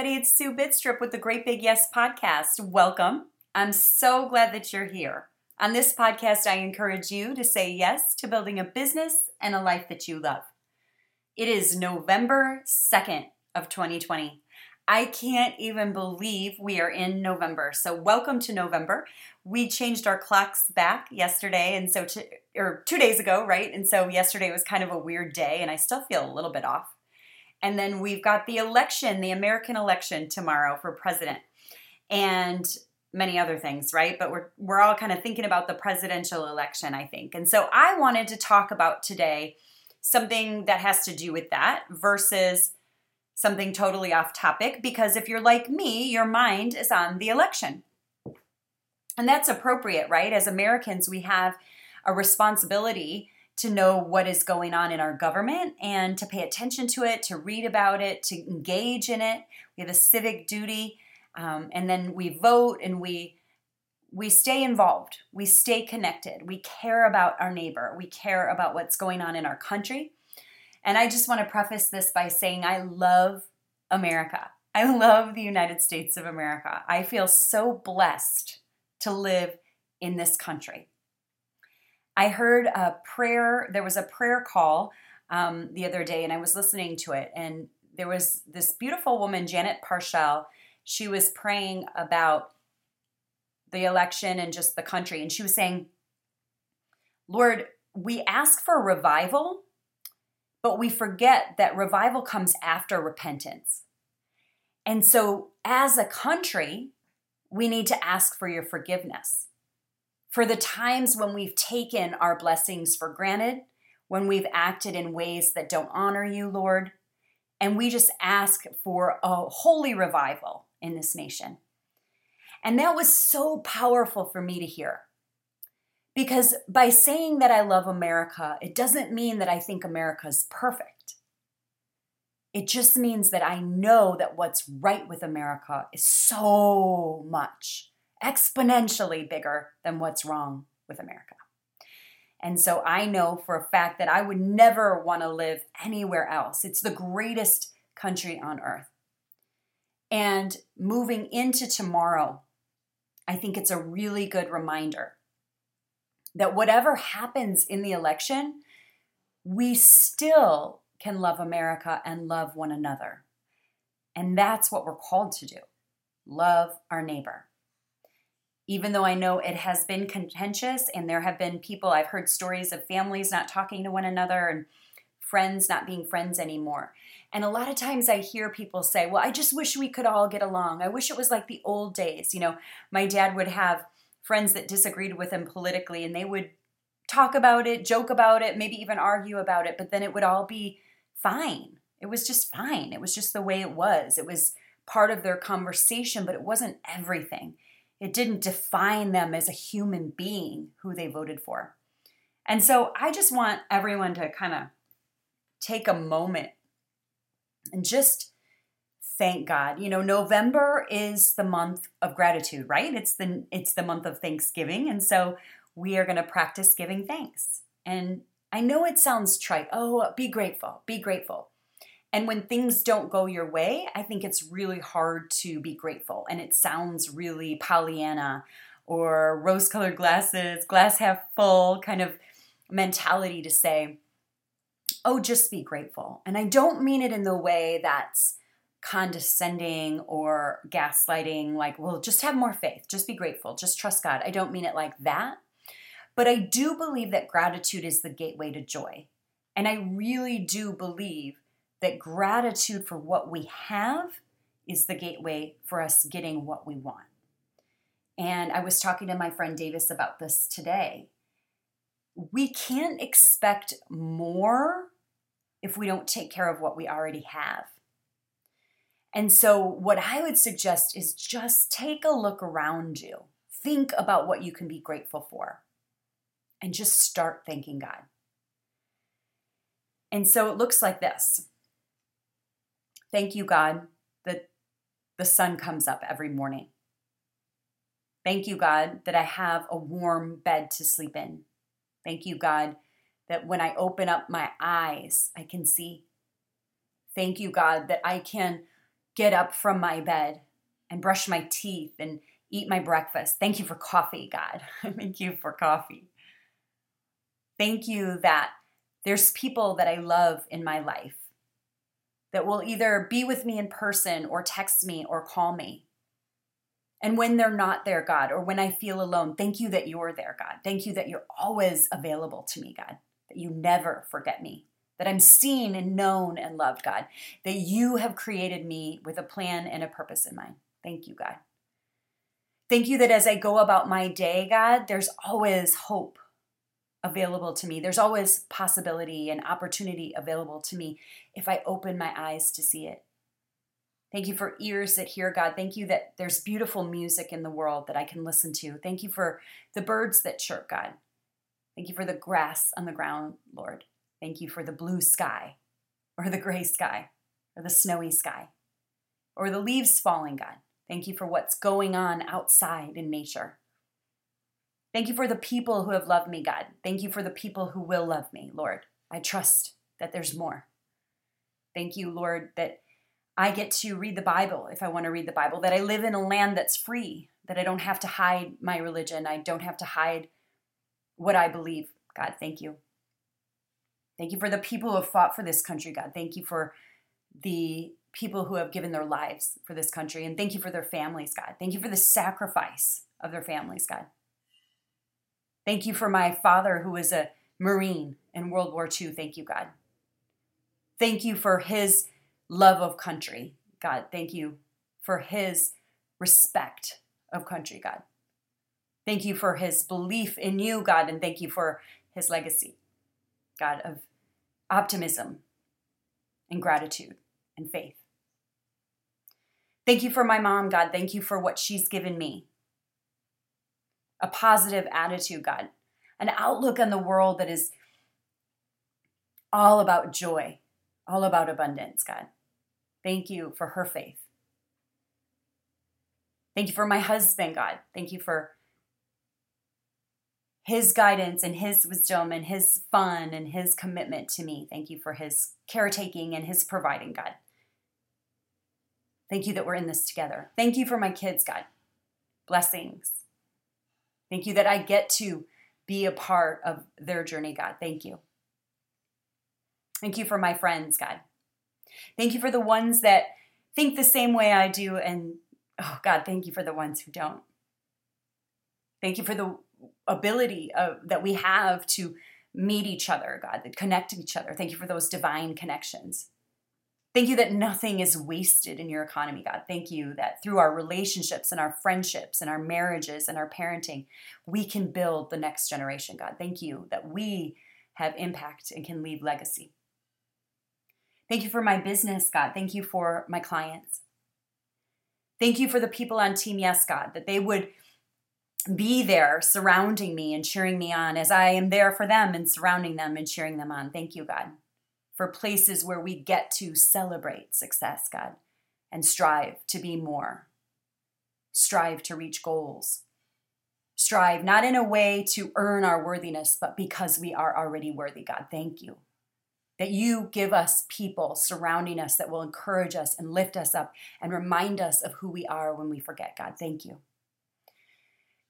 everybody. It's Sue Bidstrup with the Great Big Yes podcast. Welcome. I'm so glad that you're here. On this podcast, I encourage you to say yes to building a business and a life that you love. It is November 2nd of 2020. I can't even believe we are in November. So, welcome to November. We changed our clocks back yesterday, and so, to, or two days ago, right? And so, yesterday was kind of a weird day, and I still feel a little bit off. And then we've got the election, the American election tomorrow for president, and many other things, right? But we're we're all kind of thinking about the presidential election, I think. And so I wanted to talk about today something that has to do with that versus something totally off topic because if you're like me, your mind is on the election. And that's appropriate, right? As Americans, we have a responsibility to know what is going on in our government and to pay attention to it, to read about it, to engage in it. We have a civic duty, um, and then we vote and we we stay involved. We stay connected. We care about our neighbor. We care about what's going on in our country. And I just want to preface this by saying I love America. I love the United States of America. I feel so blessed to live in this country. I heard a prayer, there was a prayer call um, the other day, and I was listening to it. And there was this beautiful woman, Janet Parshall. She was praying about the election and just the country. And she was saying, Lord, we ask for revival, but we forget that revival comes after repentance. And so, as a country, we need to ask for your forgiveness for the times when we've taken our blessings for granted, when we've acted in ways that don't honor you, Lord. And we just ask for a holy revival in this nation. And that was so powerful for me to hear. Because by saying that I love America, it doesn't mean that I think America is perfect. It just means that I know that what's right with America is so much exponentially bigger than what's wrong with America. And so I know for a fact that I would never want to live anywhere else. It's the greatest country on earth. And moving into tomorrow, I think it's a really good reminder that whatever happens in the election, we still can love America and love one another. And that's what we're called to do love our neighbor even though I know it has been contentious and there have been people, I've heard stories of families not talking to one another and friends not being friends anymore. And a lot of times I hear people say, Well, I just wish we could all get along. I wish it was like the old days. You know, my dad would have friends that disagreed with him politically and they would talk about it, joke about it, maybe even argue about it, but then it would all be fine. It was just fine. It was just the way it was. It was part of their conversation, but it wasn't everything. It didn't define them as a human being who they voted for. And so I just want everyone to kind of take a moment and just thank God. You know, November is the month of gratitude, right? It's the it's the month of Thanksgiving, and so we are going to practice giving thanks. And I know it sounds trite. Oh, be grateful. Be grateful. And when things don't go your way, I think it's really hard to be grateful. And it sounds really Pollyanna or rose colored glasses, glass half full kind of mentality to say, oh, just be grateful. And I don't mean it in the way that's condescending or gaslighting, like, well, just have more faith, just be grateful, just trust God. I don't mean it like that. But I do believe that gratitude is the gateway to joy. And I really do believe that gratitude for what we have is the gateway for us getting what we want. And I was talking to my friend Davis about this today. We can't expect more if we don't take care of what we already have. And so, what I would suggest is just take a look around you. Think about what you can be grateful for and just start thanking God. And so it looks like this Thank you, God, that the sun comes up every morning. Thank you, God, that I have a warm bed to sleep in. Thank you, God, that when I open up my eyes, I can see. Thank you, God, that I can get up from my bed and brush my teeth and eat my breakfast. Thank you for coffee, God. Thank you for coffee. Thank you that there's people that I love in my life that will either be with me in person or text me or call me. And when they're not there, God, or when I feel alone, thank you that you're there, God. Thank you that you're always available to me, God, that you never forget me, that I'm seen and known and loved, God, that you have created me with a plan and a purpose in mind. Thank you, God. Thank you that as I go about my day, God, there's always hope available to me. There's always possibility and opportunity available to me if I open my eyes to see it. Thank you for ears that hear God. Thank you that there's beautiful music in the world that I can listen to. Thank you for the birds that chirp, God. Thank you for the grass on the ground, Lord. Thank you for the blue sky or the gray sky or the snowy sky or the leaves falling, God. Thank you for what's going on outside in nature. Thank you for the people who have loved me, God. Thank you for the people who will love me, Lord. I trust that there's more. Thank you, Lord, that I get to read the Bible if I want to read the Bible, that I live in a land that's free, that I don't have to hide my religion, I don't have to hide what I believe. God, thank you. Thank you for the people who have fought for this country, God. Thank you for the people who have given their lives for this country. And thank you for their families, God. Thank you for the sacrifice of their families, God. Thank you for my father who was a Marine in World War II. Thank you, God. Thank you for his love of country, God. Thank you for his respect of country, God. Thank you for his belief in you, God, and thank you for his legacy, God, of optimism and gratitude and faith. Thank you for my mom, God. Thank you for what she's given me a positive attitude, God, an outlook on the world that is all about joy, all about abundance, God. Thank you for her faith. Thank you for my husband, God. Thank you for his guidance and his wisdom and his fun and his commitment to me. Thank you for his caretaking and his providing, God. Thank you that we're in this together. Thank you for my kids, God. Blessings. Thank you that I get to be a part of their journey, God. Thank you. Thank you for my friends, God. Thank you for the ones that think the same way I do. And oh, God, thank you for the ones who don't. Thank you for the ability of, that we have to meet each other, God, that connect to each other. Thank you for those divine connections. Thank you that nothing is wasted in your economy, God. Thank you that through our relationships and our friendships and our marriages and our parenting, we can build the next generation, God. Thank you that we have impact and can leave legacy. Thank you for my business, God. Thank you for my clients. Thank you for the people on Team Yes, God, that they would be there surrounding me and cheering me on as I am there for them and surrounding them and cheering them on. Thank you, God for places where we get to celebrate success, God, and strive to be more. Strive to reach goals. Strive not in a way to earn our worthiness, but because we are already worthy, God. Thank you. That you give us people surrounding us that will encourage us and lift us up and remind us of who we are when we forget, God. Thank you.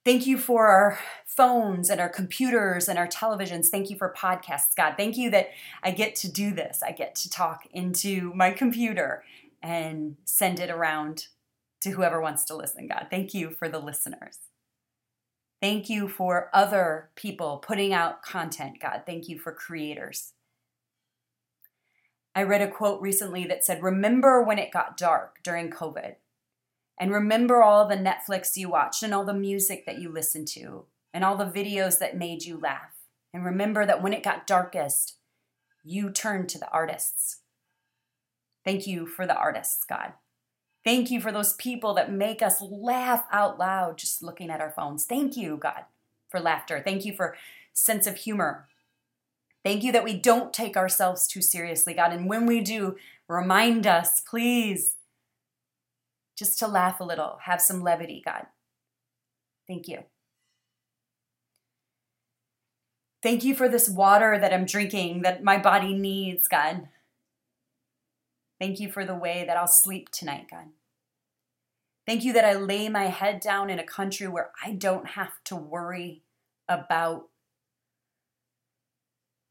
Thank you for our phones and our computers and our televisions. Thank you for podcasts, God. Thank you that I get to do this. I get to talk into my computer and send it around to whoever wants to listen, God. Thank you for the listeners. Thank you for other people putting out content, God. Thank you for creators. I read a quote recently that said, Remember when it got dark during COVID and remember all the Netflix you watched and all the music that you listened to and all the videos that made you laugh. And remember that when it got darkest, you turned to the artists. Thank you for the artists, God. Thank you for those people that make us laugh out loud just looking at our phones. Thank you, God, for laughter. Thank you for sense of humor. Thank you that we don't take ourselves too seriously, God. And when we do, remind us, please, just to laugh a little, have some levity, God. Thank you. Thank you for this water that I'm drinking that my body needs, God. Thank you for the way that I'll sleep tonight, God. Thank you that I lay my head down in a country where I don't have to worry about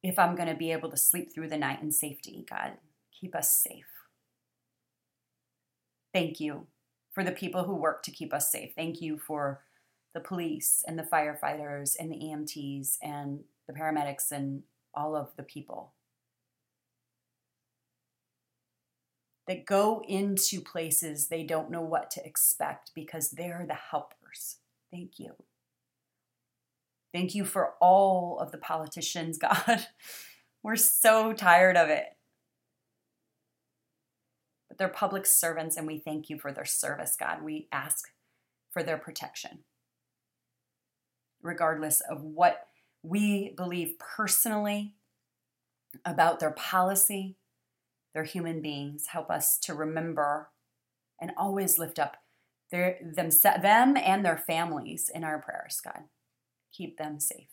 if I'm going to be able to sleep through the night in safety. God, keep us safe. Thank you for the people who work to keep us safe. Thank you for the police and the firefighters and the EMTs and the paramedics and all of the people that go into places they don't know what to expect because they're the helpers. Thank you. Thank you for all of the politicians, God. We're so tired of it. They're public servants, and we thank you for their service, God. We ask for their protection, regardless of what we believe personally about their policy, they're human beings. Help us to remember and always lift up their, them, them and their families in our prayers, God. Keep them safe.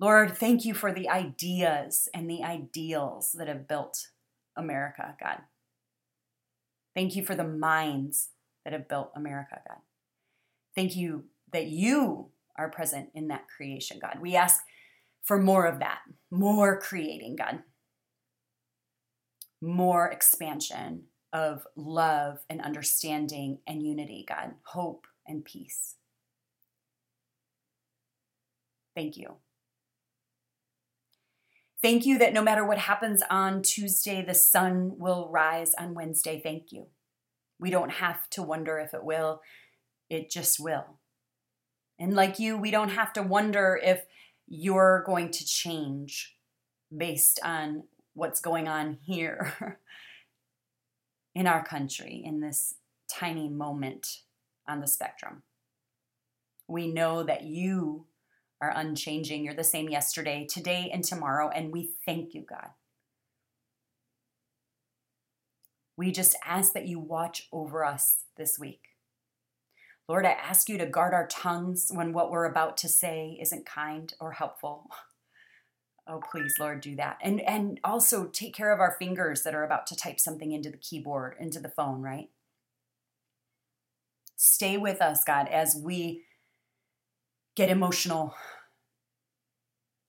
Lord, thank you for the ideas and the ideals that have built America, God. Thank you for the minds that have built America, God. Thank you that you are present in that creation, God. We ask for more of that, more creating, God more expansion of love and understanding and unity, God, hope and peace. Thank you. Thank you that no matter what happens on Tuesday, the sun will rise on Wednesday. Thank you. We don't have to wonder if it will, it just will. And like you, we don't have to wonder if you're going to change based on what's going on here in our country in this tiny moment on the spectrum. We know that you are unchanging. You're the same yesterday, today, and tomorrow, and we thank you, God. We just ask that you watch over us this week. Lord, I ask you to guard our tongues when what we're about to say isn't kind or helpful. Oh, please, Lord, do that. And and also take care of our fingers that are about to type something into the keyboard, into the phone, right? Stay with us, God, as we get emotional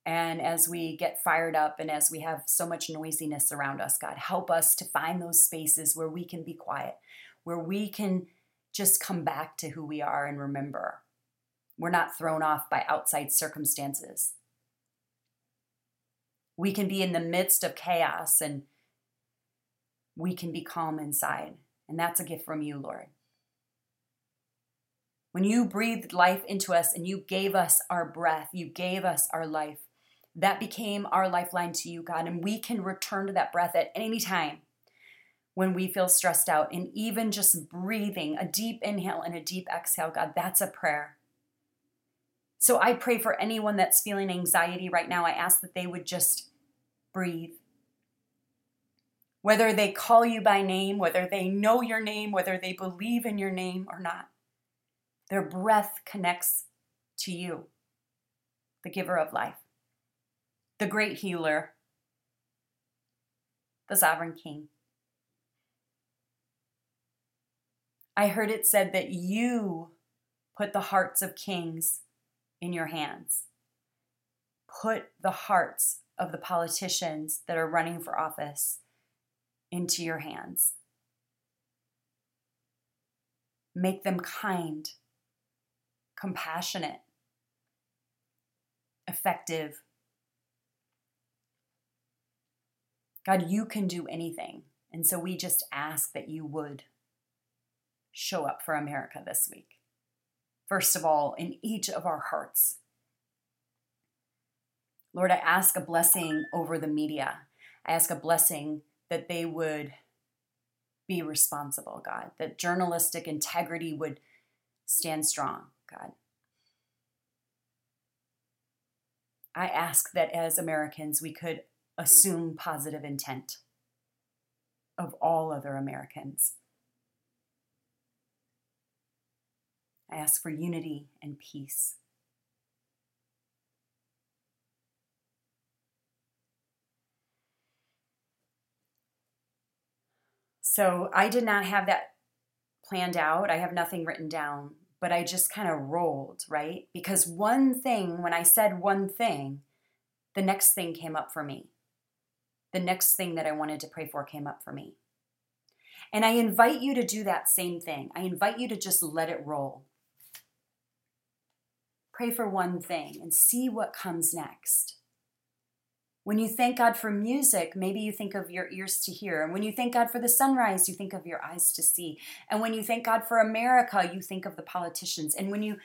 and as we get fired up and as we have so much noisiness around us, God, help us to find those spaces where we can be quiet, where we can just come back to who we are and remember. We're not thrown off by outside circumstances we can be in the midst of chaos and we can be calm inside. And that's a gift from you, Lord. When you breathed life into us and you gave us our breath, you gave us our life, that became our lifeline to you, God. And we can return to that breath at any time when we feel stressed out. And even just breathing a deep inhale and a deep exhale, God, that's a prayer. So I pray for anyone that's feeling anxiety right now. I ask that they would just breathe. Whether they call you by name, whether they know your name, whether they believe in your name or not, their breath connects to you, the giver of life, the great healer, the sovereign king. I heard it said that you put the hearts of kings in your hands. Put the hearts of the politicians that are running for office into your hands. Make them kind, compassionate, effective. God, you can do anything. And so we just ask that you would show up for America this week. First of all, in each of our hearts. Lord, I ask a blessing over the media. I ask a blessing that they would be responsible, God, that journalistic integrity would stand strong, God. I ask that as Americans, we could assume positive intent of all other Americans. I ask for unity and peace. So I did not have that planned out. I have nothing written down, but I just kind of rolled, right? Because one thing, when I said one thing, the next thing came up for me. The next thing that I wanted to pray for came up for me. And I invite you to do that same thing. I invite you to just let it roll. Pray for one thing and see what comes next. When you thank God for music, maybe you think of your ears to hear. And when you thank God for the sunrise, you think of your eyes to see. And when you thank God for America, you think of the politicians. And when you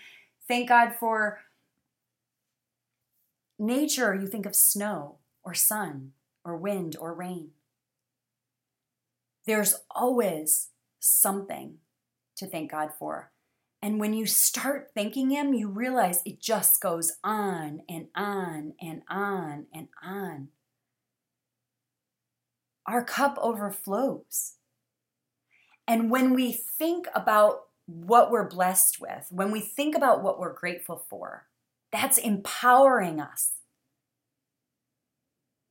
thank God for nature, you think of snow or sun or wind or rain. There's always something to thank God for. And when you start thanking Him, you realize it just goes on and on and on and on. Our cup overflows. And when we think about what we're blessed with, when we think about what we're grateful for, that's empowering us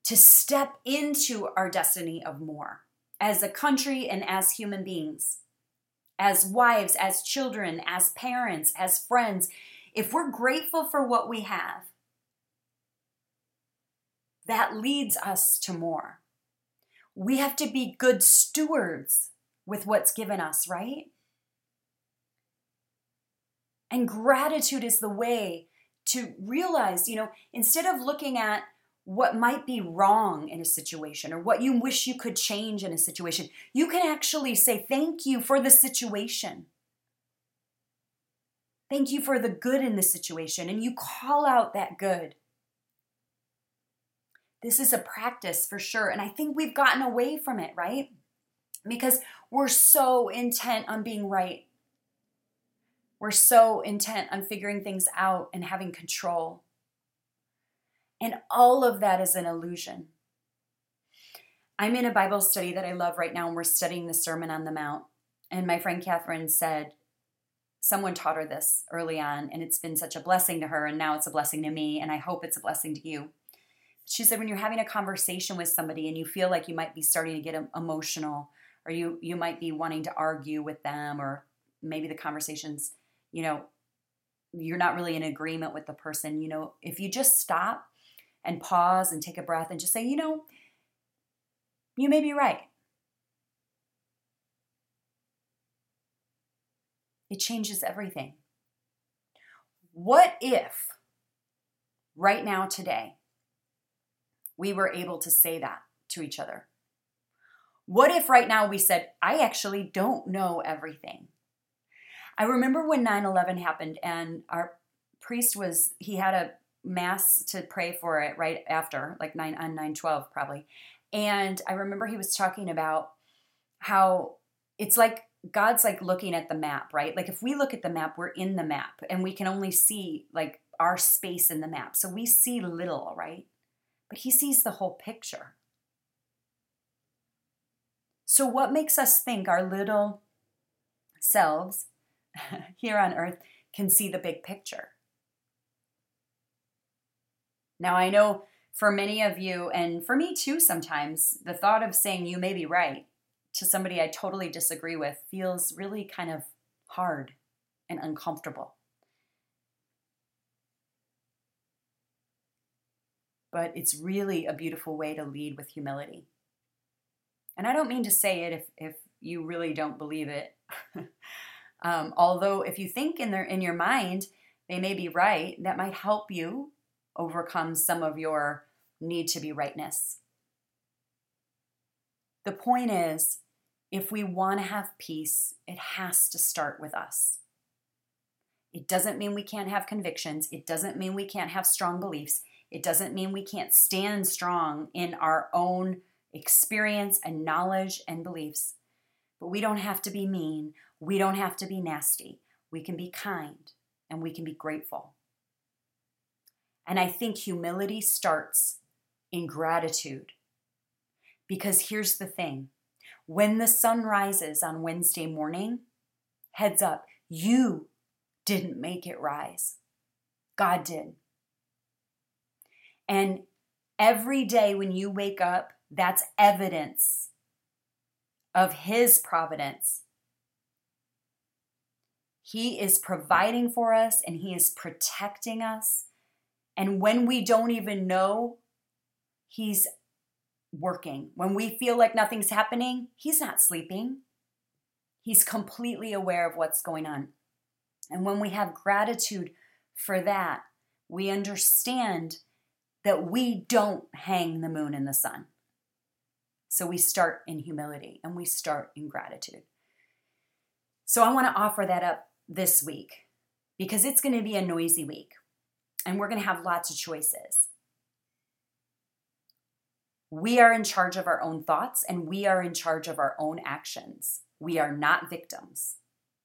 to step into our destiny of more as a country and as human beings as wives, as children, as parents, as friends, if we're grateful for what we have, that leads us to more. We have to be good stewards with what's given us, right? And gratitude is the way to realize, you know, instead of looking at what might be wrong in a situation or what you wish you could change in a situation, you can actually say, Thank you for the situation. Thank you for the good in the situation. And you call out that good. This is a practice for sure. And I think we've gotten away from it, right? Because we're so intent on being right. We're so intent on figuring things out and having control. And all of that is an illusion. I'm in a Bible study that I love right now, and we're studying the Sermon on the Mount. And my friend Catherine said, someone taught her this early on, and it's been such a blessing to her, and now it's a blessing to me, and I hope it's a blessing to you. She said, when you're having a conversation with somebody and you feel like you might be starting to get emotional, or you you might be wanting to argue with them, or maybe the conversation's, you know, you're not really in agreement with the person, you know, if you just stop and pause and take a breath and just say, you know, you may be right. It changes everything. What if right now, today, we were able to say that to each other? What if right now we said, I actually don't know everything? I remember when 9 11 happened and our priest was, he had a mass to pray for it right after, like nine on nine twelve probably. And I remember he was talking about how it's like God's like looking at the map, right? Like if we look at the map, we're in the map and we can only see like our space in the map. So we see little, right? But he sees the whole picture. So what makes us think our little selves here on earth can see the big picture? Now, I know for many of you, and for me too, sometimes, the thought of saying you may be right to somebody I totally disagree with feels really kind of hard and uncomfortable. But it's really a beautiful way to lead with humility. And I don't mean to say it if, if you really don't believe it. um, although, if you think in, their, in your mind they may be right, that might help you overcome some of your need to be rightness. The point is, if we want to have peace, it has to start with us. It doesn't mean we can't have convictions. It doesn't mean we can't have strong beliefs. It doesn't mean we can't stand strong in our own experience and knowledge and beliefs. But we don't have to be mean. We don't have to be nasty. We can be kind and we can be grateful. And I think humility starts in gratitude. Because here's the thing when the sun rises on Wednesday morning, heads up, you didn't make it rise, God did. And every day when you wake up, that's evidence of His providence. He is providing for us and He is protecting us. And when we don't even know, He's working. When we feel like nothing's happening, He's not sleeping. He's completely aware of what's going on. And when we have gratitude for that, we understand that we don't hang the moon in the sun. So we start in humility and we start in gratitude. So I want to offer that up this week because it's going to be a noisy week and we're going to have lots of choices. We are in charge of our own thoughts and we are in charge of our own actions. We are not victims.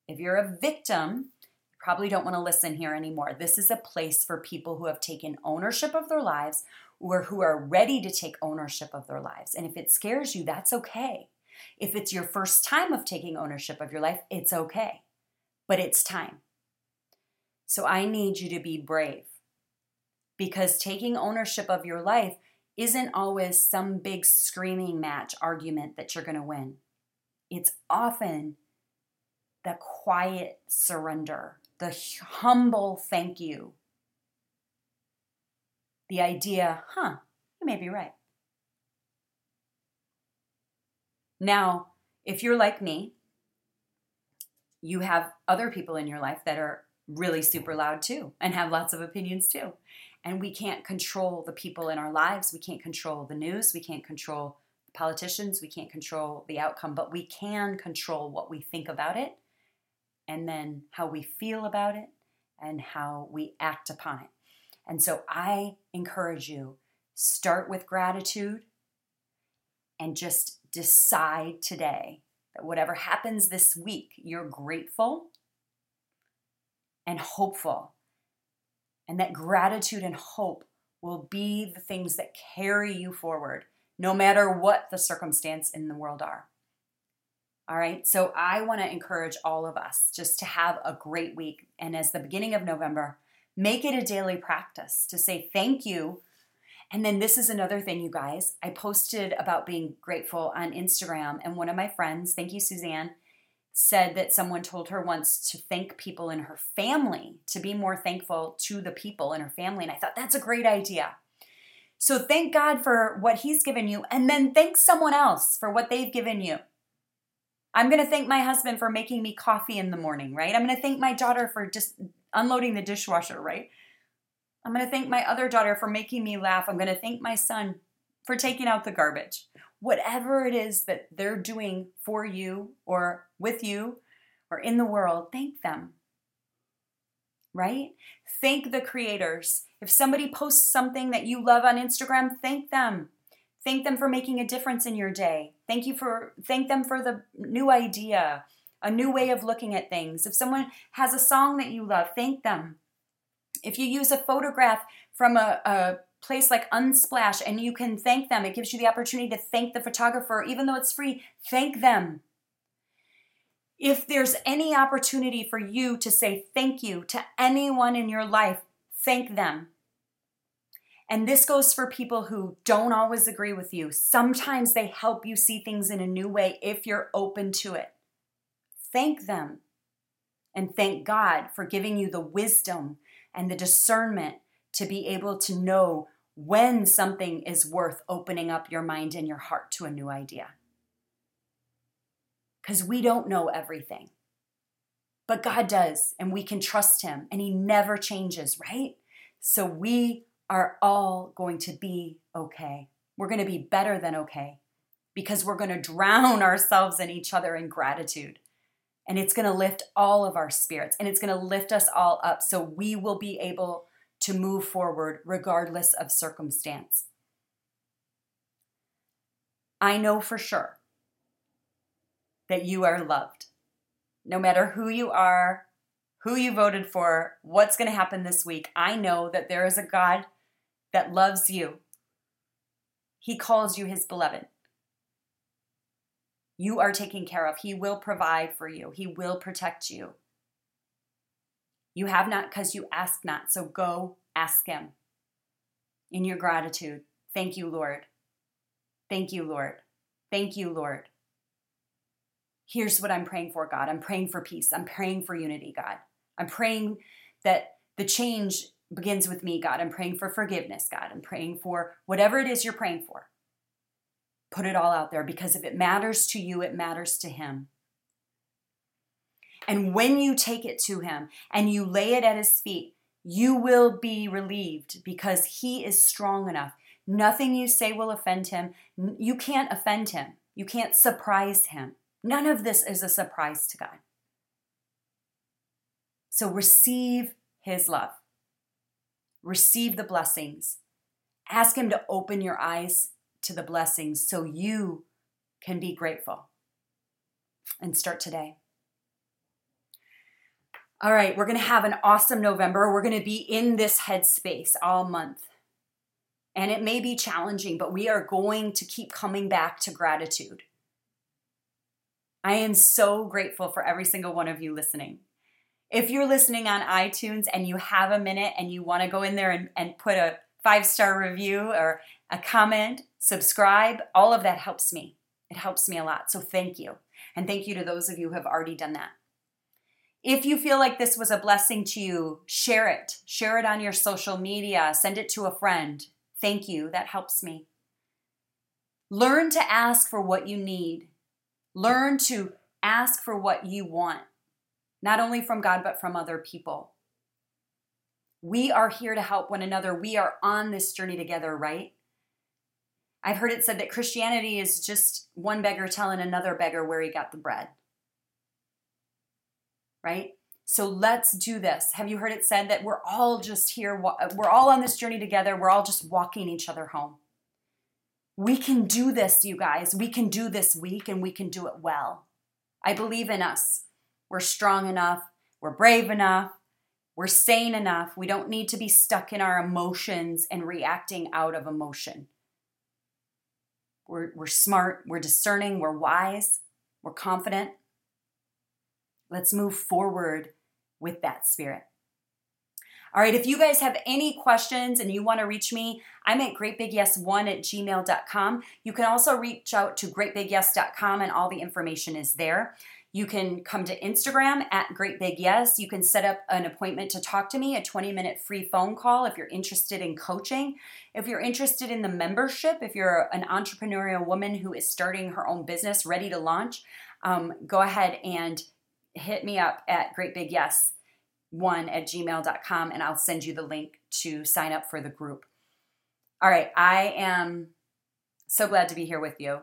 If you're a victim, you probably don't want to listen here anymore. This is a place for people who have taken ownership of their lives or who are ready to take ownership of their lives. And if it scares you, that's okay. If it's your first time of taking ownership of your life, it's okay. But it's time. So I need you to be brave because taking ownership of your life isn't always some big screaming match argument that you're going to win. It's often the quiet surrender, the humble thank you. The idea, huh, you may be right. Now, if you're like me, you have other people in your life that are really super loud too and have lots of opinions too. And we can't control the people in our lives. We can't control the news. We can't control politicians, we can't control the outcome, but we can control what we think about it and then how we feel about it and how we act upon it. And so I encourage you start with gratitude and just decide today that whatever happens this week, you're grateful and hopeful. And that gratitude and hope will be the things that carry you forward no matter what the circumstance in the world are. All right, so I want to encourage all of us just to have a great week. And as the beginning of November, make it a daily practice to say thank you. And then this is another thing, you guys. I posted about being grateful on Instagram, and one of my friends, thank you, Suzanne, said that someone told her once to thank people in her family, to be more thankful to the people in her family. And I thought that's a great idea. So thank God for what He's given you, and then thank someone else for what they've given you. I'm going to thank my husband for making me coffee in the morning, right? I'm going to thank my daughter for just unloading the dishwasher, right? I'm going to thank my other daughter for making me laugh. I'm going to thank my son for taking out the garbage. Whatever it is that they're doing for you or with you or in the world, thank them right? Thank the creators. If somebody posts something that you love on Instagram, thank them. Thank them for making a difference in your day. Thank you for thank them for the new idea, a new way of looking at things. If someone has a song that you love, thank them. If you use a photograph from a, a place like Unsplash and you can thank them, it gives you the opportunity to thank the photographer, even though it's free. Thank them. If there's any opportunity for you to say thank you to anyone in your life, thank them. And this goes for people who don't always agree with you. Sometimes they help you see things in a new way if you're open to it. Thank them. And thank God for giving you the wisdom and the discernment to be able to know when something is worth opening up your mind and your heart to a new idea because we don't know everything. But God does, and we can trust Him, and He never changes, right? So we are all going to be okay. We're going to be better than okay because we're going to drown ourselves in each other in gratitude. And it's going to lift all of our spirits and it's going to lift us all up so we will be able to move forward regardless of circumstance. I know for sure that you are loved. No matter who you are, who you voted for, what's going to happen this week, I know that there is a God that loves you. He calls you his beloved. You are taken care of. He will provide for you, He will protect you. You have not because you ask not. So go ask Him in your gratitude. Thank you, Lord. Thank you, Lord. Thank you, Lord. Here's what I'm praying for, God. I'm praying for peace. I'm praying for unity, God. I'm praying that the change begins with me, God. I'm praying for forgiveness, God. I'm praying for whatever it is you're praying for. Put it all out there because if it matters to you, it matters to Him. And when you take it to Him and you lay it at His feet, you will be relieved because He is strong enough. Nothing you say will offend Him. You can't offend Him, you can't surprise Him. None of this is a surprise to God. So receive His love, receive the blessings. Ask Him to open your eyes to the blessings so you can be grateful. And start today. All right, we're going to have an awesome November. We're going to be in this headspace all month. And it may be challenging, but we are going to keep coming back to gratitude. I am so grateful for every single one of you listening. If you're listening on iTunes and you have a minute and you want to go in there and, and put a five star review or a comment, subscribe, all of that helps me. It helps me a lot. So thank you. And thank you to those of you who have already done that. If you feel like this was a blessing to you, share it. Share it on your social media. Send it to a friend. Thank you. That helps me. Learn to ask for what you need. Learn to ask for what you want, not only from God, but from other people. We are here to help one another. We are on this journey together, right? I've heard it said that Christianity is just one beggar telling another beggar where he got the bread right? So let's do this. Have you heard it said that we're all just here, we're all on this journey together, we're all just walking each other home? We can do this, you guys. We can do this week and we can do it well. I believe in us. We're strong enough, we're brave enough, we're sane enough. We don't need to be stuck in our emotions and reacting out of emotion. We're, we're smart, we're discerning, we're wise, we're confident. Let's move forward with that spirit. All right, if you guys have any questions and you want to reach me, I'm at greatbigyes1 at gmail.com. You can also reach out to greatbigyes.com and all the information is there. You can come to Instagram at greatbigyes. You can set up an appointment to talk to me, a 20 minute free phone call if you're interested in coaching. If you're interested in the membership, if you're an entrepreneurial woman who is starting her own business, ready to launch, um, go ahead and hit me up at greatbigyes one at gmail.com and I'll send you the link to sign up for the group. All right, I am so glad to be here with you.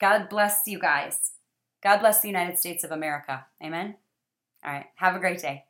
God bless you guys. God bless the United States of America. Amen. All right, have a great day.